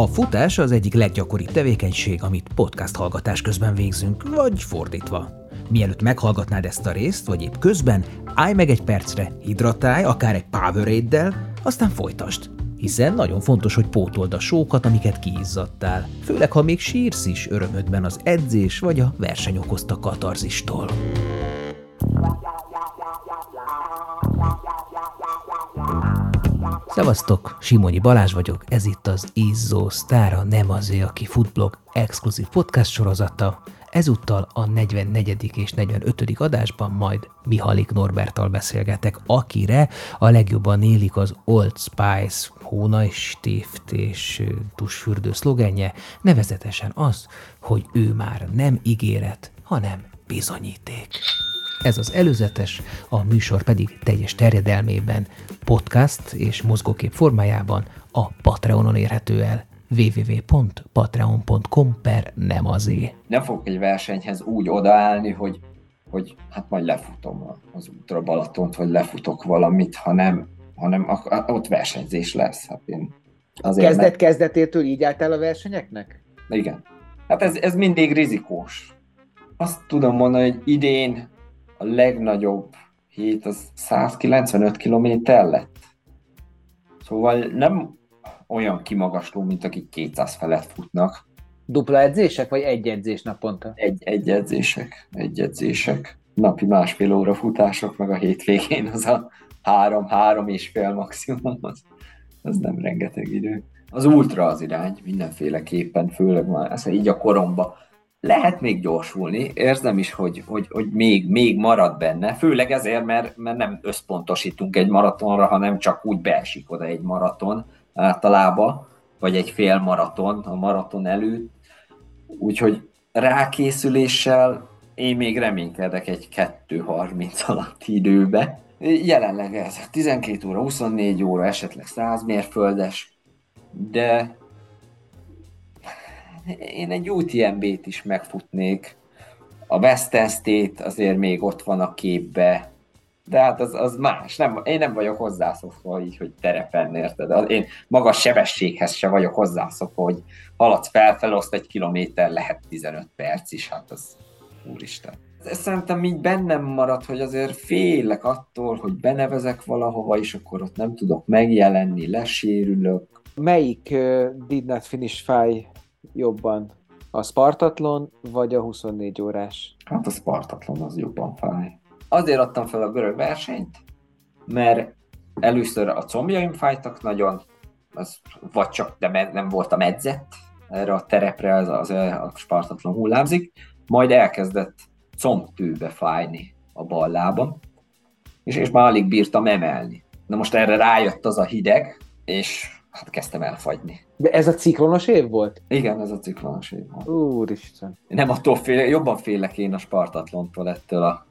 A futás az egyik leggyakoribb tevékenység, amit podcast hallgatás közben végzünk, vagy fordítva. Mielőtt meghallgatnád ezt a részt, vagy épp közben, állj meg egy percre, hidratálj, akár egy powerade aztán folytasd. Hiszen nagyon fontos, hogy pótold a sókat, amiket kiizzadtál. Főleg, ha még sírsz is örömödben az edzés vagy a verseny okozta katarzistól. Szevasztok, Simonyi Balázs vagyok, ez itt az Izzó Sztára, nem azért, aki futblog exkluzív podcast sorozata. Ezúttal a 44. és 45. adásban majd Mihalik Norbertal beszélgetek, akire a legjobban élik az Old Spice hónajstift és tusfürdő szlogenje, nevezetesen az, hogy ő már nem ígéret, hanem bizonyíték. Ez az előzetes, a műsor pedig teljes terjedelmében, podcast és mozgókép formájában a Patreonon érhető el www.patreon.com per nem azé. Nem fogok egy versenyhez úgy odaállni, hogy, hogy hát majd lefutom az útra Balatont, vagy lefutok valamit, hanem, hanem ott versenyzés lesz. Hát én azért Kezdet meg... kezdetétől így álltál a versenyeknek? Igen. Hát ez, ez mindig rizikós. Azt tudom mondani, hogy idén a legnagyobb hét az 195 km lett. Szóval nem olyan kimagasló, mint akik 200 felett futnak. Dupla edzések, vagy egy edzés naponta? Egy, egy edzések, egy edzések. Napi másfél óra futások, meg a hétvégén az a három, három és fél maximum, az, az nem rengeteg idő. Az ultra az irány, mindenféleképpen, főleg már ez így a koromba lehet még gyorsulni, érzem is, hogy, hogy, hogy még, még marad benne, főleg ezért, mert, mert nem összpontosítunk egy maratonra, hanem csak úgy beesik oda egy maraton általában, vagy egy fél maraton a maraton előtt. Úgyhogy rákészüléssel én még reménykedek egy 2.30 alatti időbe. Jelenleg ez 12 óra, 24 óra, esetleg 100 mérföldes, de én egy UTMB-t is megfutnék. A Western State azért még ott van a képbe, de hát az, az más. Nem, én nem vagyok hozzászokva így, hogy terepen, érted? Én magas sebességhez se vagyok hozzászokva, hogy haladsz felfelé, azt egy kilométer lehet 15 perc is, hát az úristen. Ez szerintem így bennem marad, hogy azért félek attól, hogy benevezek valahova, és akkor ott nem tudok megjelenni, lesérülök. Melyik uh, did not finish fly jobban? A Spartatlon vagy a 24 órás? Hát a Spartatlon az jobban fáj. Azért adtam fel a görög versenyt, mert először a combjaim fájtak nagyon, az, vagy csak de nem voltam edzett erre a terepre, az, az a Spartatlon hullámzik, majd elkezdett combtőbe fájni a bal lábam, és, és már alig bírtam emelni. Na most erre rájött az a hideg, és hát kezdtem elfagyni. De ez a ciklonos év volt? Igen, ez a ciklonos év volt. Úristen. Nem attól fél, jobban félek én a Spartatlontól ettől a...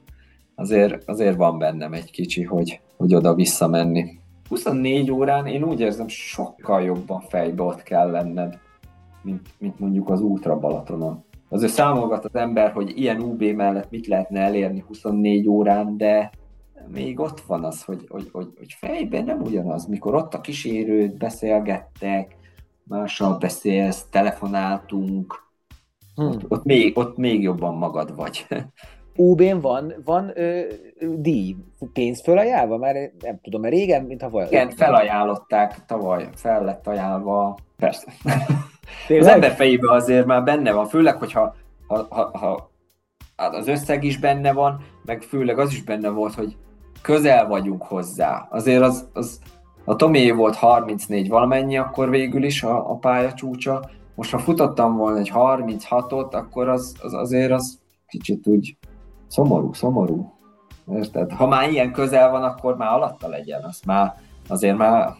Azért, azért van bennem egy kicsi, hogy, hogy oda visszamenni. 24 órán én úgy érzem, sokkal jobban fejbe ott kell lenned, mint, mint mondjuk az Ultra Balatonon. Azért számolgat az ember, hogy ilyen UB mellett mit lehetne elérni 24 órán, de még ott van az, hogy, hogy, hogy, hogy fejben nem ugyanaz, mikor ott a kísérőt beszélgettek, mással beszélsz, telefonáltunk, hmm. ott, ott, még, ott még jobban magad vagy. UB-n van, van ö, díj, pénz felajánlva? Már nem tudom, mert régen, mint tavaly. Igen, felajánlották, tavaly fel lett ajánlva, persze. Az ember fejében azért már benne van, főleg, hogyha ha, ha, ha, az összeg is benne van, meg főleg az is benne volt, hogy közel vagyunk hozzá. Azért az, az a Tomé volt 34 valamennyi akkor végül is a, a pályacsúcsa. Most ha futottam volna egy 36-ot, akkor az, az azért az kicsit úgy szomorú, szomorú. Érted? Ha már ilyen közel van, akkor már alatta legyen. Azt már azért már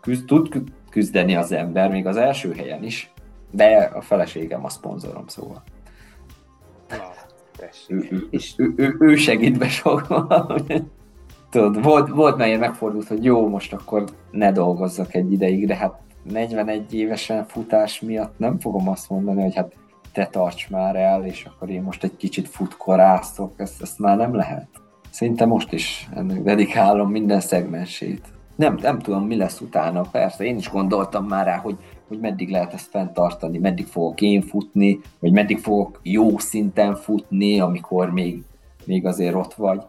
küzd, tud küzdeni az ember, még az első helyen is. De a feleségem a szponzorom, szóval. ő, ő, ő, ő, ő segít be sok tudod, volt, volt melyen megfordult, hogy jó, most akkor ne dolgozzak egy ideig, de hát 41 évesen futás miatt nem fogom azt mondani, hogy hát te tarts már el, és akkor én most egy kicsit futkorászok, ezt, ezt már nem lehet. Szinte most is ennek dedikálom minden szegmensét. Nem, nem tudom, mi lesz utána, persze, én is gondoltam már rá, hogy hogy meddig lehet ezt fenntartani, meddig fogok én futni, vagy meddig fogok jó szinten futni, amikor még, még azért ott vagy.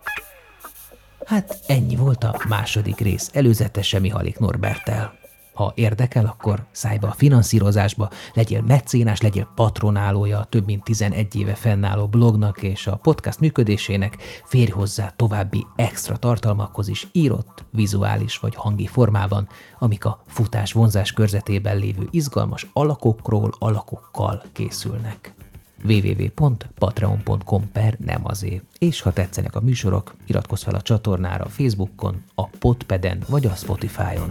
Hát ennyi volt a második rész, előzetese Mihalik Norbertel. Ha érdekel, akkor szállj be a finanszírozásba, legyél mecénás, legyél patronálója a több mint 11 éve fennálló blognak és a podcast működésének, férj hozzá további extra tartalmakhoz is írott, vizuális vagy hangi formában, amik a futás vonzás körzetében lévő izgalmas alakokról, alakokkal készülnek www.patreon.com per nem azért. És ha tetszenek a műsorok, iratkozz fel a csatornára Facebookon, a Podpeden vagy a Spotify-on.